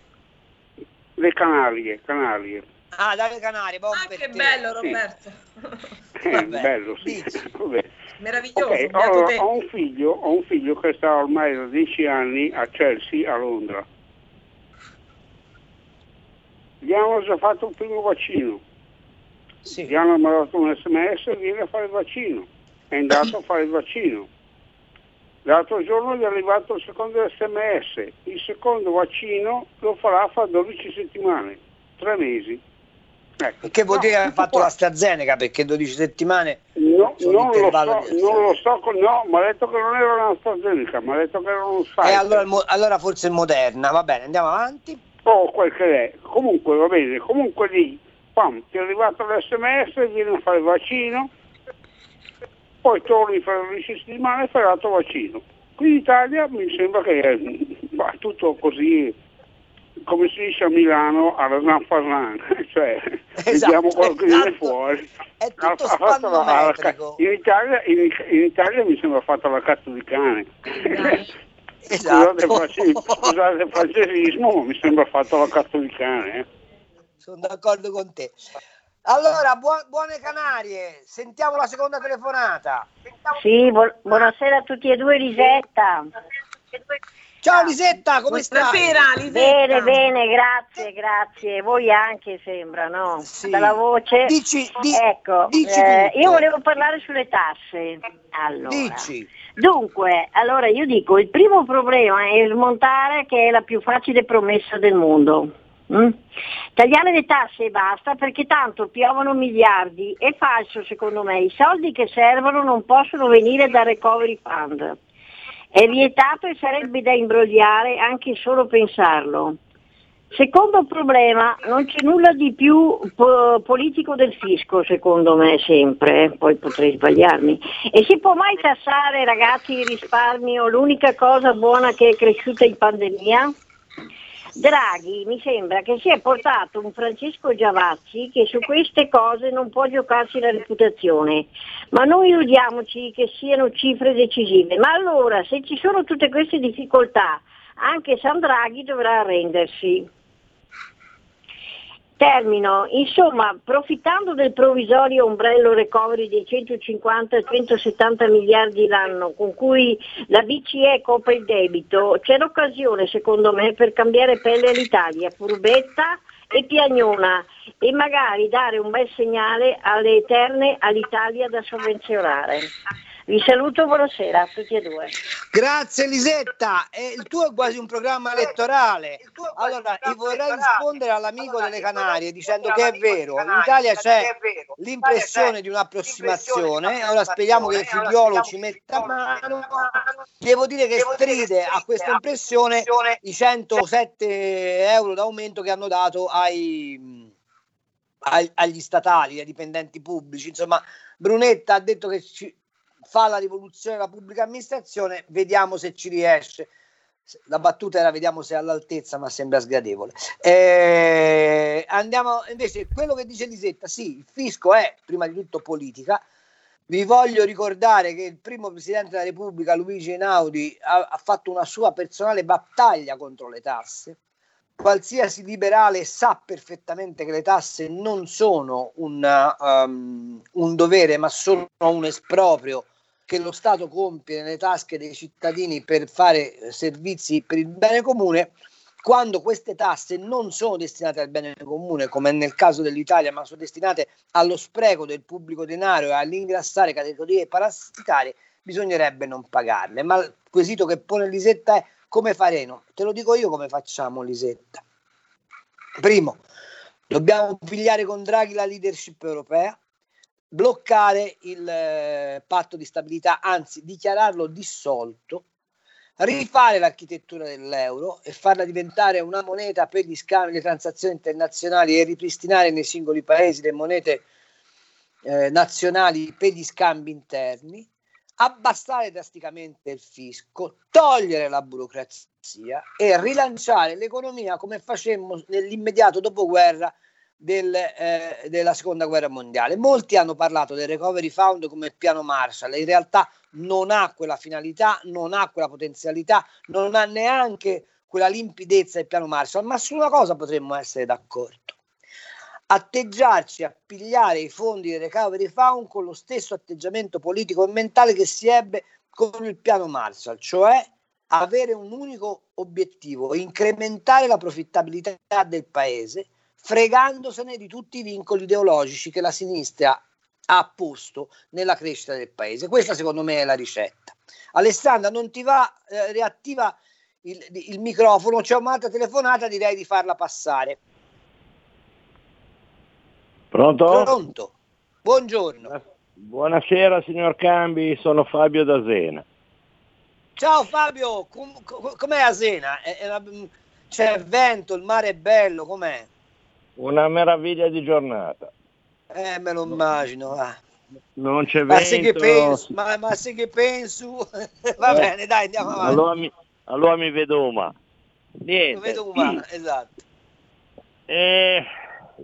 Le Canarie, Canarie. Ah, dalle Canarie, buon per Che te. bello, Roberto. Eh, bello, sì. Vabbè. Meraviglioso. Ok, beato allora, ho un figlio, ho un figlio che sta ormai da 10 anni a Chelsea, a Londra. Gli hanno già fatto il primo vaccino. Gli hanno mandato un sms e viene a fare il vaccino. È andato a fare il vaccino. L'altro giorno gli è arrivato il secondo sms. Il secondo vaccino lo farà fra 12 settimane, 3 mesi. Ecco. Che vuol No, dire che ha fatto l'AstraZeneca perché 12 settimane No, non lo so, non lo so, no, mi ha detto che non era una AstraZeneca, mi ha detto che era un E Pfizer. allora, il mo- allora forse Moderna, va bene, andiamo avanti. o quel che è. Comunque va bene, comunque lì, pam, ti è arrivato l'SMS, vieni a fare il vaccino, poi torni fra 12 settimane e fai l'altro vaccino. Qui in Italia mi sembra che eh, va tutto così, come si dice a Milano, alla Zanfarran, cioè vediamo quello che viene fuori. È Ha- ha fatto la- la ca- in, Italia, in, in Italia mi sembra fatta la cazzo di cane. Scusate, il francesi- scusate il francesismo, ma mi sembra fatto la cazzo di cane. eh. Sono d'accordo con te. Allora, buo- buone Canarie, sentiamo la seconda telefonata. Sì, bu- buonasera a tutti e due, Lisetta. Ciao Lisetta, come stai? Bene, bene, grazie, grazie. Voi anche sembra, no? Dalla voce. Dici, ecco, dici eh, io volevo parlare sulle tasse. Allora. Dici. Dunque, allora io dico, il primo problema è smontare che è la più facile promessa del mondo. Mm? Tagliare le tasse e basta perché tanto piovono miliardi. È falso secondo me, i soldi che servono non possono venire dal recovery fund. È vietato e sarebbe da imbrogliare anche solo pensarlo. Secondo problema, non c'è nulla di più po- politico del fisco, secondo me sempre, poi potrei sbagliarmi. E si può mai tassare, ragazzi, il risparmio, l'unica cosa buona che è cresciuta in pandemia? Draghi mi sembra che si è portato un Francesco Giavazzi che su queste cose non può giocarsi la reputazione, ma non illudiamoci che siano cifre decisive. Ma allora, se ci sono tutte queste difficoltà, anche San Draghi dovrà arrendersi. Termino, insomma, approfittando del provvisorio ombrello recovery dei 150-170 miliardi l'anno con cui la BCE copre il debito, c'è l'occasione secondo me per cambiare pelle all'Italia, furbetta e piagnona e magari dare un bel segnale alle eterne all'Italia da sovvenzionare. Vi saluto, buonasera a tutti e due. Grazie Elisetta, e il tuo è quasi un programma elettorale. Allora, io vorrei rispondere all'amico delle Canarie dicendo che è vero, in Italia c'è l'impressione di un'approssimazione, ora speriamo che il figliolo ci metta mano. Devo dire che stride a questa impressione i 107 euro d'aumento che hanno dato ai- agli statali, ai dipendenti pubblici. Insomma, Brunetta ha detto che ci, fa la rivoluzione della pubblica amministrazione, vediamo se ci riesce. La battuta era vediamo se è all'altezza, ma sembra sgradevole. Eh, andiamo invece quello che dice Lisetta, sì, il fisco è prima di tutto politica. Vi voglio ricordare che il primo presidente della Repubblica, Luigi Einaudi, ha, ha fatto una sua personale battaglia contro le tasse. Qualsiasi liberale sa perfettamente che le tasse non sono un, um, un dovere, ma sono un esproprio che lo Stato compie nelle tasche dei cittadini per fare eh, servizi per il bene comune, quando queste tasse non sono destinate al bene comune, come nel caso dell'Italia, ma sono destinate allo spreco del pubblico denaro e all'ingrassare categorie parassitarie, bisognerebbe non pagarle. Ma il quesito che pone Lisetta è come faremo? Te lo dico io come facciamo, Lisetta. Primo, dobbiamo pigliare con Draghi la leadership europea, bloccare il eh, patto di stabilità, anzi dichiararlo dissolto, rifare l'architettura dell'euro e farla diventare una moneta per gli scambi, le transazioni internazionali e ripristinare nei singoli paesi le monete eh, nazionali per gli scambi interni, abbassare drasticamente il fisco, togliere la burocrazia e rilanciare l'economia come facemmo nell'immediato dopoguerra del, eh, della seconda guerra mondiale. Molti hanno parlato del recovery fund come piano Marshall, in realtà non ha quella finalità, non ha quella potenzialità, non ha neanche quella limpidezza del piano Marshall, ma su una cosa potremmo essere d'accordo. Atteggiarci a pigliare i fondi del recovery fund con lo stesso atteggiamento politico e mentale che si ebbe con il piano Marshall, cioè avere un unico obiettivo, incrementare la profittabilità del paese fregandosene di tutti i vincoli ideologici che la sinistra ha posto nella crescita del paese. Questa secondo me è la ricetta. Alessandra, non ti va, eh, riattiva il, il microfono, c'è un'altra telefonata, direi di farla passare. Pronto? Pronto. Buongiorno. Buonasera signor Cambi, sono Fabio da Zena. Ciao Fabio, com- com- com'è a Zena? È- è una- c'è vento, il mare è bello, com'è? Una meraviglia di giornata. Eh, me lo immagino. va. Non c'è Ma se che vento. penso, ma, ma se che penso, va Eh, bene, dai, andiamo avanti. Allora mi, allora mi vedo. Lo Niente. vedo umano, esatto. Eh,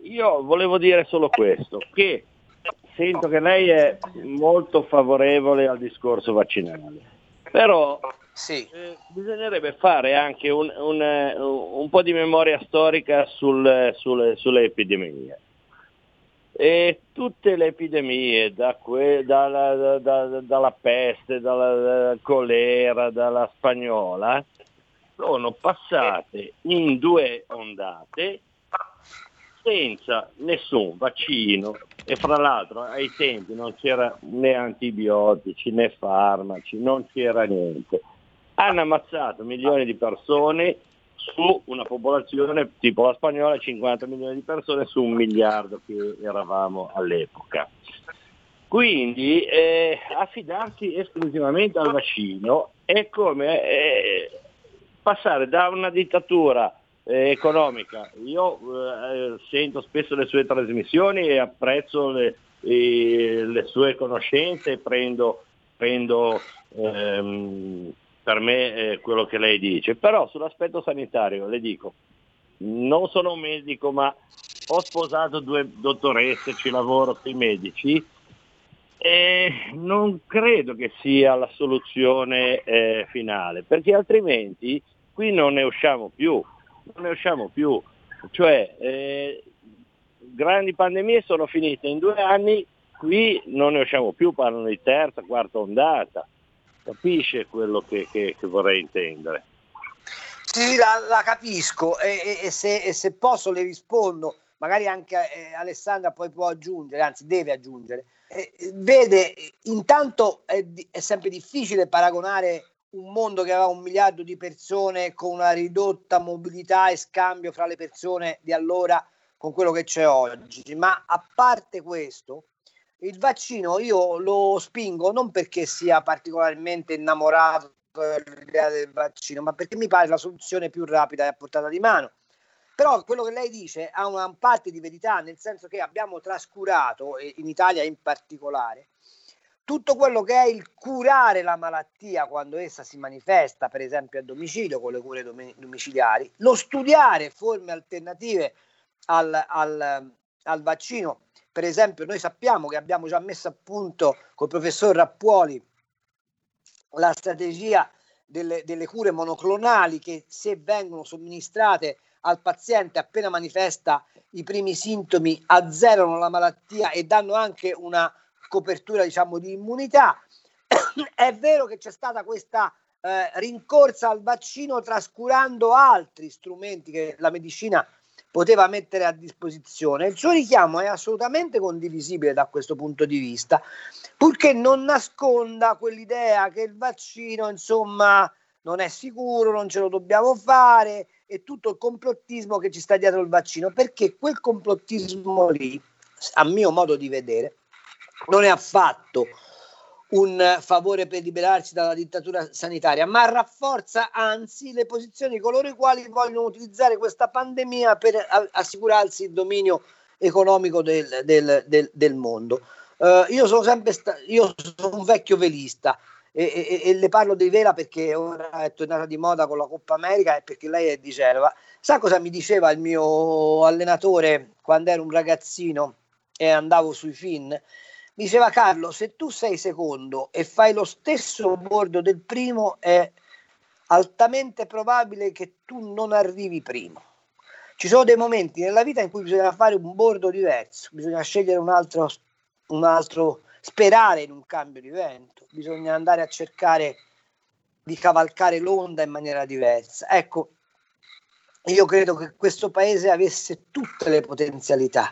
io volevo dire solo questo, che sento che lei è molto favorevole al discorso vaccinale, però eh, bisognerebbe fare anche un, un, eh, un po' di memoria storica sul- sulle, sulle epidemie. E tutte le epidemie, da que- dalla, da- da- dalla peste, dalla, dalla colera, dalla spagnola, sono passate in due ondate senza nessun vaccino e fra l'altro ai tempi non c'era né antibiotici né farmaci, non c'era niente. Hanno ammazzato milioni di persone su una popolazione tipo la spagnola, 50 milioni di persone su un miliardo che eravamo all'epoca. Quindi eh, affidarsi esclusivamente al vaccino è come eh, passare da una dittatura eh, economica. Io eh, sento spesso le sue trasmissioni e apprezzo le, le sue conoscenze prendo, prendo ehm, per me eh, quello che lei dice. Però sull'aspetto sanitario le dico, non sono un medico, ma ho sposato due dottoresse, ci lavoro con i medici e non credo che sia la soluzione eh, finale, perché altrimenti qui non ne usciamo più, non ne usciamo più. Cioè, eh, grandi pandemie sono finite in due anni, qui non ne usciamo più, parlano di terza, quarta ondata. Capisce quello che, che, che vorrei intendere? Sì, la, la capisco e, e, e, se, e, se, posso le rispondo, magari anche eh, Alessandra poi può aggiungere, anzi deve aggiungere. Eh, vede, intanto è, è sempre difficile paragonare un mondo che aveva un miliardo di persone con una ridotta mobilità e scambio fra le persone di allora con quello che c'è oggi. Ma a parte questo, il vaccino io lo spingo non perché sia particolarmente innamorato dell'idea del vaccino, ma perché mi pare la soluzione più rapida e a portata di mano. Però quello che lei dice ha una parte di verità, nel senso che abbiamo trascurato, in Italia in particolare, tutto quello che è il curare la malattia quando essa si manifesta, per esempio a domicilio con le cure domiciliari, lo studiare forme alternative al, al, al vaccino. Per esempio, noi sappiamo che abbiamo già messo a punto col professor Rappuoli la strategia delle, delle cure monoclonali che se vengono somministrate al paziente appena manifesta i primi sintomi azzerano la malattia e danno anche una copertura diciamo di immunità. È vero che c'è stata questa eh, rincorsa al vaccino trascurando altri strumenti che la medicina poteva mettere a disposizione. Il suo richiamo è assolutamente condivisibile da questo punto di vista, purché non nasconda quell'idea che il vaccino, insomma, non è sicuro, non ce lo dobbiamo fare e tutto il complottismo che ci sta dietro il vaccino, perché quel complottismo lì, a mio modo di vedere, non è affatto un favore per liberarci dalla dittatura sanitaria, ma rafforza anzi le posizioni di coloro i quali vogliono utilizzare questa pandemia per assicurarsi il dominio economico del, del, del, del mondo. Uh, io sono sempre sta- io sono un vecchio velista e, e, e, le parlo di vela perché ora è tornata di moda con la Coppa America e perché lei è di Genova. Sa cosa mi diceva il mio allenatore quando ero un ragazzino e andavo sui fin? Diceva Carlo, se tu sei secondo e fai lo stesso bordo del primo, è altamente probabile che tu non arrivi primo. Ci sono dei momenti nella vita in cui bisogna fare un bordo diverso, bisogna scegliere un altro, un altro sperare in un cambio di vento, bisogna andare a cercare di cavalcare l'onda in maniera diversa. Ecco, io credo che questo paese avesse tutte le potenzialità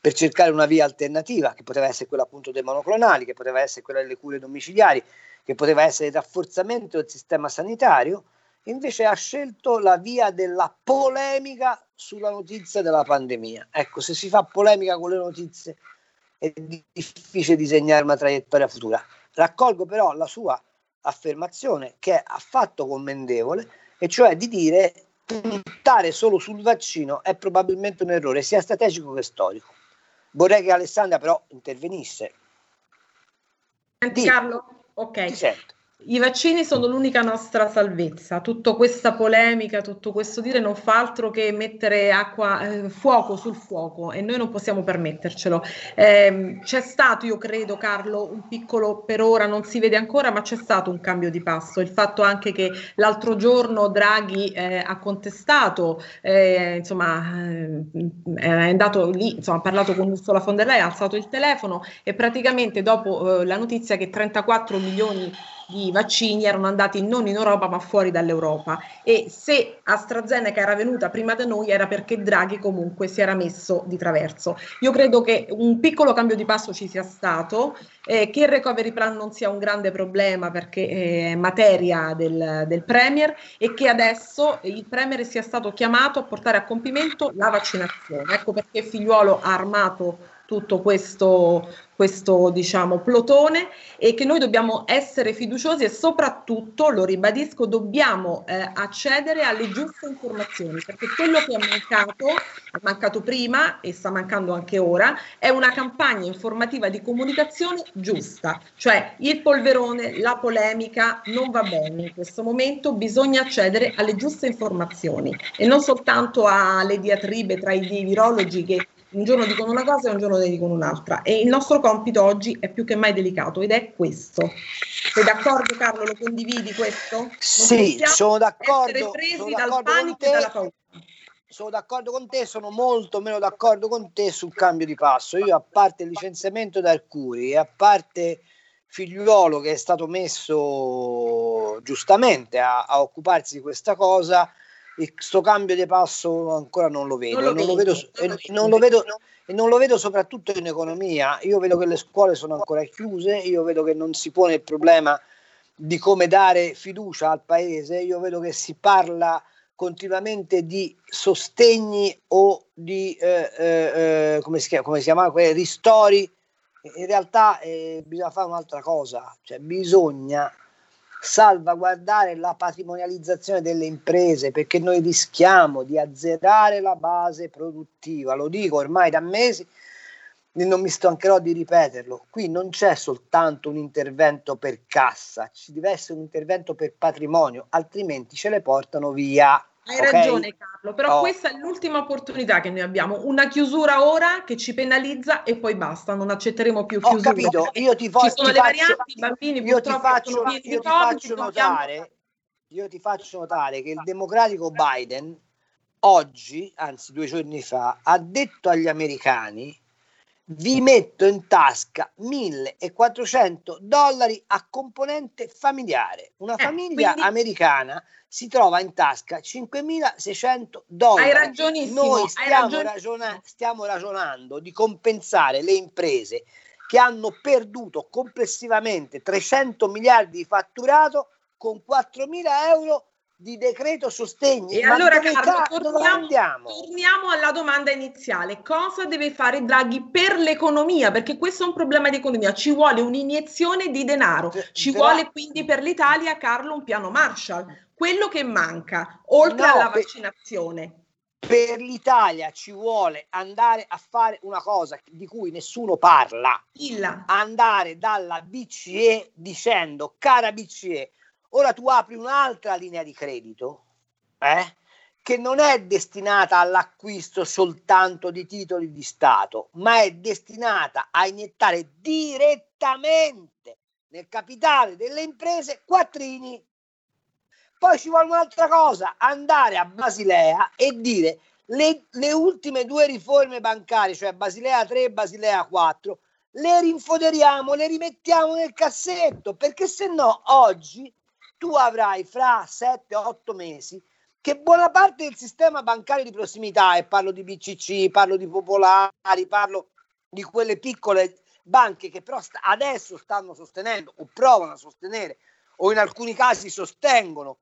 per cercare una via alternativa, che poteva essere quella appunto dei monoclonali, che poteva essere quella delle cure domiciliari, che poteva essere il rafforzamento del sistema sanitario, invece ha scelto la via della polemica sulla notizia della pandemia. Ecco, se si fa polemica con le notizie è difficile disegnare una traiettoria futura. Raccolgo però la sua affermazione che è affatto commendevole, e cioè di dire puntare solo sul vaccino è probabilmente un errore sia strategico che storico. Vorrei che Alessandra però intervenisse. Senti Carlo, ok. Ti sento. I vaccini sono l'unica nostra salvezza. Tutta questa polemica, tutto questo dire non fa altro che mettere acqua, eh, fuoco sul fuoco e noi non possiamo permettercelo. Eh, c'è stato, io credo, Carlo, un piccolo per ora non si vede ancora, ma c'è stato un cambio di passo. Il fatto anche che l'altro giorno Draghi eh, ha contestato, eh, insomma, eh, è andato lì, insomma, ha parlato con Ursula von der Leyen, ha alzato il telefono e praticamente dopo eh, la notizia che 34 milioni di vaccini erano andati non in Europa ma fuori dall'Europa e se AstraZeneca era venuta prima da noi era perché Draghi comunque si era messo di traverso. Io credo che un piccolo cambio di passo ci sia stato, eh, che il recovery plan non sia un grande problema perché è materia del, del Premier e che adesso il Premier sia stato chiamato a portare a compimento la vaccinazione. Ecco perché Figliuolo ha armato tutto questo, questo diciamo, plotone e che noi dobbiamo essere fiduciosi e soprattutto, lo ribadisco, dobbiamo eh, accedere alle giuste informazioni perché quello che è mancato, è mancato prima e sta mancando anche ora, è una campagna informativa di comunicazione giusta, cioè il polverone, la polemica non va bene in questo momento, bisogna accedere alle giuste informazioni e non soltanto alle diatribe tra i virologi che un giorno dicono una cosa e un giorno ne dicono un'altra. E il nostro compito oggi è più che mai delicato ed è questo. Sei d'accordo Carlo? Lo condividi questo? Non sì, sono d'accordo. Essere presi sono dal d'accordo panico con e dalla paura. Sono d'accordo con te, sono molto meno d'accordo con te sul cambio di passo. Io, a parte il licenziamento da Arcuri e a parte figliuolo che è stato messo giustamente a, a occuparsi di questa cosa, questo cambio di passo ancora non lo vedo. Non lo Non lo vedo, non lo e vedi. non lo vedo- e non lo vedo soprattutto in economia. Io vedo che le scuole sono ancora chiuse, io vedo che non si pone il problema di come dare fiducia al paese, io vedo che si parla continuamente di sostegni o di eh, eh, eh, come, si chiama, come si chiama, ristori. In realtà eh, bisogna fare un'altra cosa, cioè bisogna salvaguardare la patrimonializzazione delle imprese perché noi rischiamo di azzerare la base produttiva, lo dico ormai da mesi e non mi stancherò di ripeterlo, qui non c'è soltanto un intervento per cassa, ci deve essere un intervento per patrimonio, altrimenti ce le portano via. Hai ok? ragione Carlo, però Oh. questa è l'ultima opportunità che noi abbiamo, una chiusura ora che ci penalizza e poi basta, non accetteremo più Ho chiusura. capito, io ti, fo- Ci sono le faccio, varianti, i bambini io ti faccio, io ti faccio dobbiamo- notare, io ti faccio notare che il democratico Biden oggi, anzi due giorni fa, ha detto agli americani vi metto in tasca 1400 dollari a componente familiare. Una famiglia Eh, quindi- americana si trova in tasca 5600 dollari. Hai ragionissimo, Noi stiamo, ragione- ragiona- stiamo ragionando di compensare le imprese che hanno perduto complessivamente 300 miliardi di fatturato con 4.000 euro di decreto sostegni. E Ma allora Carlo, torniamo, torniamo alla domanda iniziale. Cosa deve fare Draghi per l'economia? Perché questo è un problema di economia. Ci vuole un'iniezione di denaro. Ci però- vuole quindi per l'Italia, Carlo, un piano Marshall. Quello che manca, oltre No, alla per- vaccinazione. per l'Italia ci vuole andare a fare una cosa di cui nessuno parla, andare dalla BCE dicendo cara BCE, ora tu apri un'altra linea di credito eh, che non è destinata all'acquisto soltanto di titoli di Stato, ma è destinata a iniettare direttamente nel capitale delle imprese quattrini. Poi ci vuole un'altra cosa, andare a Basilea e dire le, le ultime due riforme bancarie, cioè Basilea 3 e Basilea 4, le rinfoderiamo, le rimettiamo nel cassetto, perché se no oggi tu avrai fra 7-8 mesi che buona parte del sistema bancario di prossimità, e parlo di BCC, parlo di Popolari, parlo di quelle piccole banche che però sta- adesso stanno sostenendo o provano a sostenere o in alcuni casi sostengono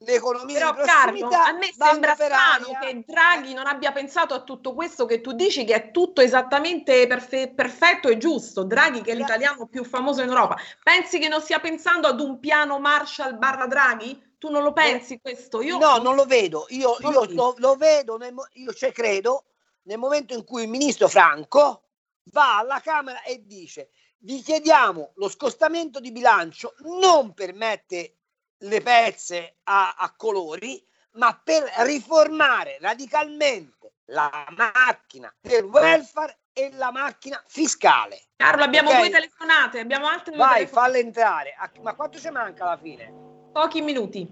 l'economia Però di Carlo, a me sembra strano aria. che Draghi non abbia pensato a tutto questo che tu dici che è tutto esattamente perfe- perfetto e giusto. Draghi che è l'italiano più famoso in Europa. Pensi che non stia pensando ad un piano Marshall barra Draghi? Tu non lo pensi questo? Io no, non lo vedo. Io, io lo lo, lo vedo, nel io ci credo nel momento in cui il ministro Franco va alla Camera e dice vi chiediamo lo scostamento di bilancio non per mettere le pezze a, a colori, ma per riformare radicalmente la macchina del welfare e la macchina fiscale. Carlo, abbiamo Ok? due telefonate, abbiamo altre due Vai, telefonate. falle entrare. Ma quanto ci manca alla fine? Pochi minuti.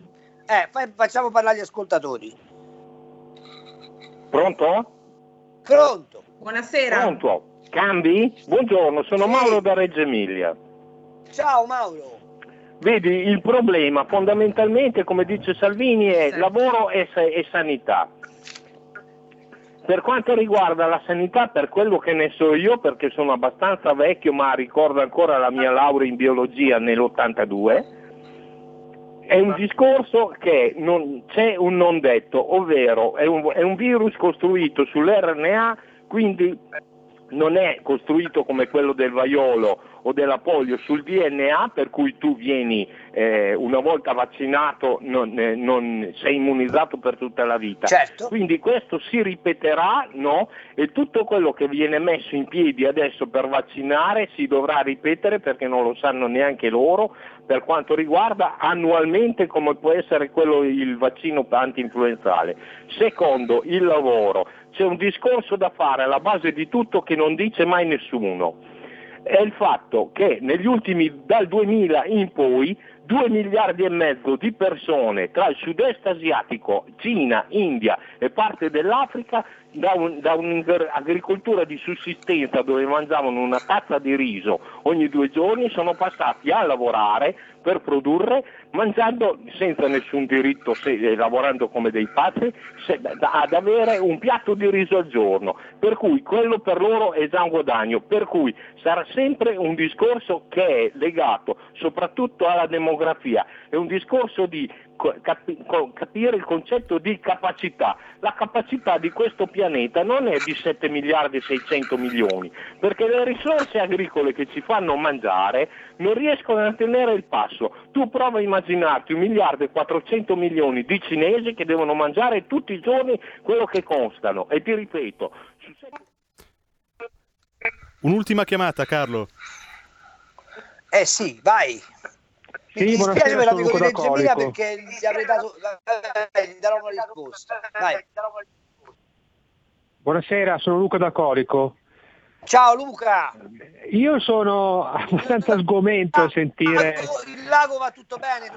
Eh, fai- facciamo parlare gli ascoltatori. Pronto? Pronto? Buonasera. Pronto? Cambi? Buongiorno, sono Mauro da Reggio Emilia. Ciao Mauro. Vedi, il problema fondamentalmente, come dice Salvini, è lavoro e, e sanità. Per quanto riguarda la sanità, per quello che ne so io, perché sono abbastanza vecchio, ma ricordo ancora la mia laurea in biologia nell'82, è un discorso che non, c'è un non detto, ovvero è un, è un virus costruito sull'RNA, quindi non è costruito come quello del vaiolo o della polio sul DNA, per cui tu vieni eh, una volta vaccinato, non, eh, non sei immunizzato per tutta la vita. Certo. Quindi questo si ripeterà no? e tutto quello che viene messo in piedi adesso per vaccinare si dovrà ripetere perché non lo sanno neanche loro per quanto riguarda annualmente come può essere quello, il vaccino anti-influenzale. Secondo, il lavoro. C'è un discorso da fare alla base di tutto che non dice mai nessuno è il fatto che negli ultimi, dal 2000 in poi, 2 miliardi e mezzo di persone tra il sud-est asiatico, Cina, India e parte dell'Africa da, un, da un'agricoltura di sussistenza dove mangiavano una tazza di riso ogni due giorni sono passati a lavorare per produrre mangiando senza nessun diritto, se, eh, lavorando come dei pazzi, se, ad avere un piatto di riso al giorno. Per cui quello per loro è già un guadagno, per cui sarà sempre un discorso che è legato soprattutto alla demografia, è un discorso di capi, capire il concetto di capacità. La capacità di questo pianeta non è di 7 miliardi e 600 milioni, perché le risorse agricole che ci fanno mangiare non riescono a tenere il passo. Tu prova a immaginarti un miliardo e 400 milioni di cinesi che devono mangiare tutti i giorni quello che costano. E ti ripeto, Un'ultima chiamata, Carlo. Eh sì, vai. Mi Sì, dispiace buonasera, per l'amico di Reggio Emilia perché gli avrei dato gli darò una risposta. Vai. Buonasera, sono Luca da Corico. Ciao Luca. Io sono abbastanza sgomento a sentire. Il lago va tutto bene?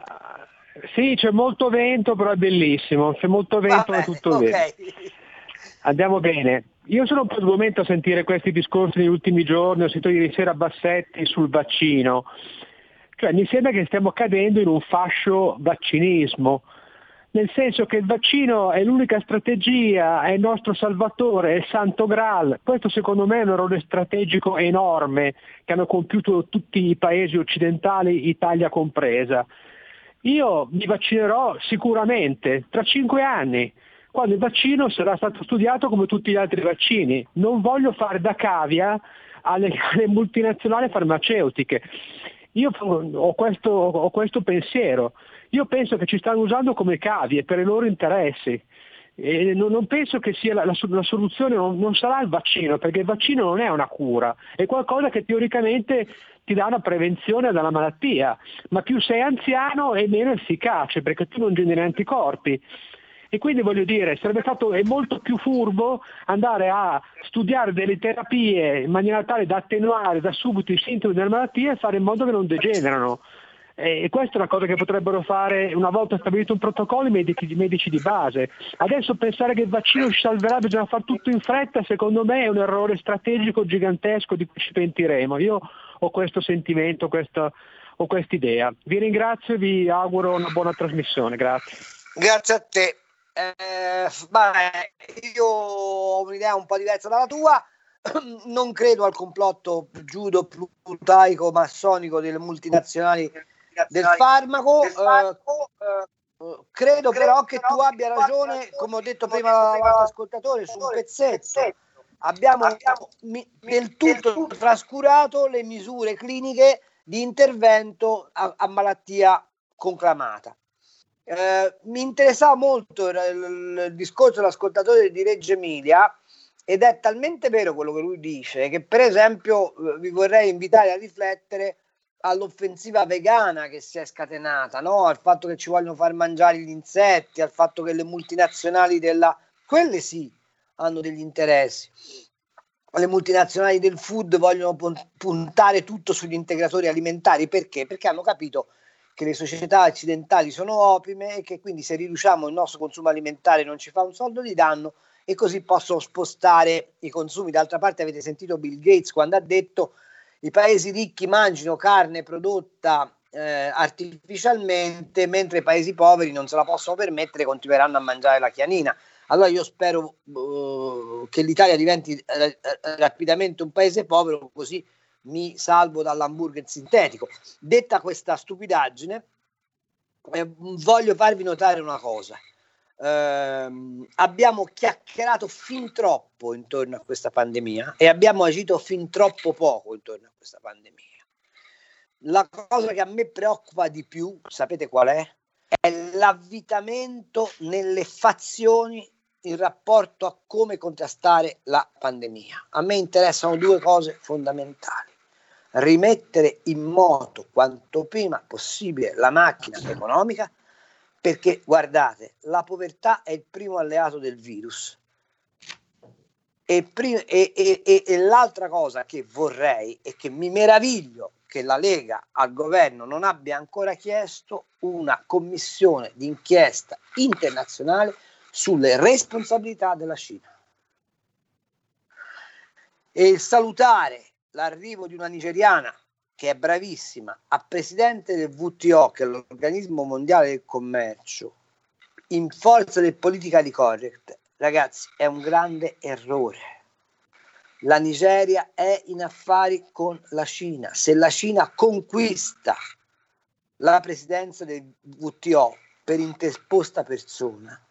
Sì, c'è molto vento, però è bellissimo. C'è molto vento, ma tutto ok. bene. Andiamo bene. Io sono un po' sgomento a sentire questi discorsi negli ultimi giorni, ho sentito ieri sera Bassetti sul vaccino. Cioè, mi sembra che stiamo cadendo in un fascio vaccinismo, nel senso che il vaccino è l'unica strategia, è il nostro salvatore, è il santo graal. Questo secondo me è un errore strategico enorme che hanno compiuto tutti i paesi occidentali, Italia compresa. Io mi vaccinerò sicuramente tra cinque anni, quando il vaccino sarà stato studiato come tutti gli altri vaccini. Non voglio fare da cavia alle, alle multinazionali farmaceutiche. Io ho questo, ho questo pensiero. Io penso che ci stanno usando come cavie per i loro interessi. E non, penso che sia la, la, la soluzione, non, non sarà il vaccino, perché il vaccino non è una cura, è qualcosa che teoricamente ti dà una prevenzione dalla malattia, ma più sei anziano è meno efficace perché tu non generi anticorpi. E quindi voglio dire, sarebbe stato è molto più furbo andare a studiare delle terapie in maniera tale da attenuare da subito i sintomi della malattia e fare in modo che non degenerano. E questa è una cosa che potrebbero fare una volta stabilito un protocollo i medici, i medici di base. Adesso pensare che il vaccino ci salverà, bisogna fare tutto in fretta, secondo me è un errore strategico gigantesco di cui ci pentiremo. Io ho questo sentimento, questa, ho questa idea. Vi ringrazio e vi auguro una buona trasmissione. Grazie. Grazie a te. Eh, beh, io ho un'idea un po' diversa dalla tua. Non credo al complotto judo plutaico massonico delle multinazionali del farmaco. eh, eh, credo però che tu abbia ragione, come ho detto prima l'altro ascoltatore, su un pezzetto. Abbiamo mi- del tutto trascurato le misure cliniche di intervento a, a malattia conclamata. Eh, mi interessava molto il, il- discorso dell'ascoltatore di Reggio Emilia ed è talmente vero quello che lui dice che per esempio eh, vi vorrei invitare a riflettere all'offensiva vegana che si è scatenata, no? al fatto che ci vogliono far mangiare gli insetti, al fatto che le multinazionali della... quelle sì hanno degli interessi. Le multinazionali del food vogliono pun- puntare tutto sugli integratori alimentari perché? Perché hanno capito che le società occidentali sono opime e che quindi se riduciamo il nostro consumo alimentare non ci fa un soldo di danno e così possono spostare i consumi. D'altra parte avete sentito Bill Gates quando ha detto i paesi ricchi mangino carne prodotta eh, artificialmente mentre i paesi poveri non se la possono permettere continueranno a mangiare la chianina. Allora io spero eh, che l'Italia diventi eh, eh, rapidamente un paese povero così mi salvo dall'hamburger sintetico. Detta questa stupidaggine, eh, voglio farvi notare una cosa. ehm, abbiamo chiacchierato fin troppo intorno a questa pandemia e abbiamo agito fin troppo poco intorno a questa pandemia. La cosa che a me preoccupa di più, sapete qual è? È l'avvitamento nelle fazioni in rapporto a come contrastare la pandemia. A me interessano due cose fondamentali. Rimettere in moto quanto prima possibile la macchina economica perché guardate, la povertà è il primo alleato del virus. E, prim- e, e, e, l'altra cosa che vorrei e che mi meraviglio che la Lega al governo non abbia ancora chiesto una commissione d'inchiesta internazionale sulle responsabilità della Cina. E salutare l'arrivo di una nigeriana che è bravissima, a presidente del WTO, che è l'organismo mondiale del commercio, in forza del politically correct, ragazzi, è un grande errore. La Nigeria è in affari con la Cina. Se la Cina conquista la presidenza del WTO per interposta persona,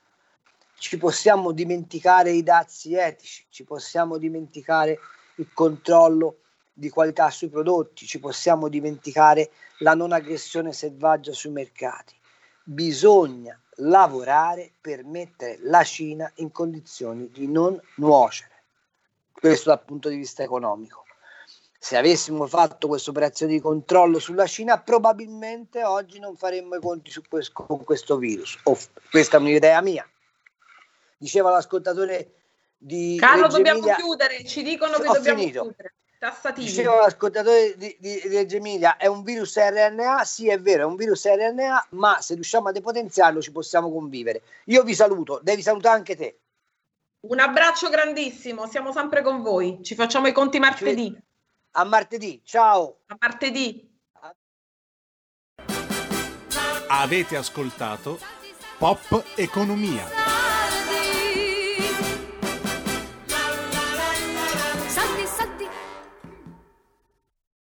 ci possiamo dimenticare i dazi etici, ci possiamo dimenticare il controllo di qualità sui prodotti, ci possiamo dimenticare la non aggressione selvaggia sui mercati. Bisogna lavorare per mettere la Cina in condizioni di non nuocere. Questo dal punto di vista economico. Se avessimo fatto questa operazione di controllo sulla Cina, probabilmente oggi non faremmo i conti questo, con questo virus. Oh, questa è un'idea mia. Diceva l'ascoltatore di Carlo, Reggio dobbiamo Emilia, chiudere. Ci dicono che ho dobbiamo finito. chiudere. Tassativi. Diceva l'ascoltatore di, di Reggio Emilia, è un virus RNA? Sì, è vero, è un virus RNA, ma se riusciamo a depotenziarlo ci possiamo convivere. Io vi saluto, devi salutare anche te. Un abbraccio grandissimo, siamo sempre con voi. Ci facciamo i conti martedì. A martedì, ciao. A martedì. Avete ascoltato Pop Economia.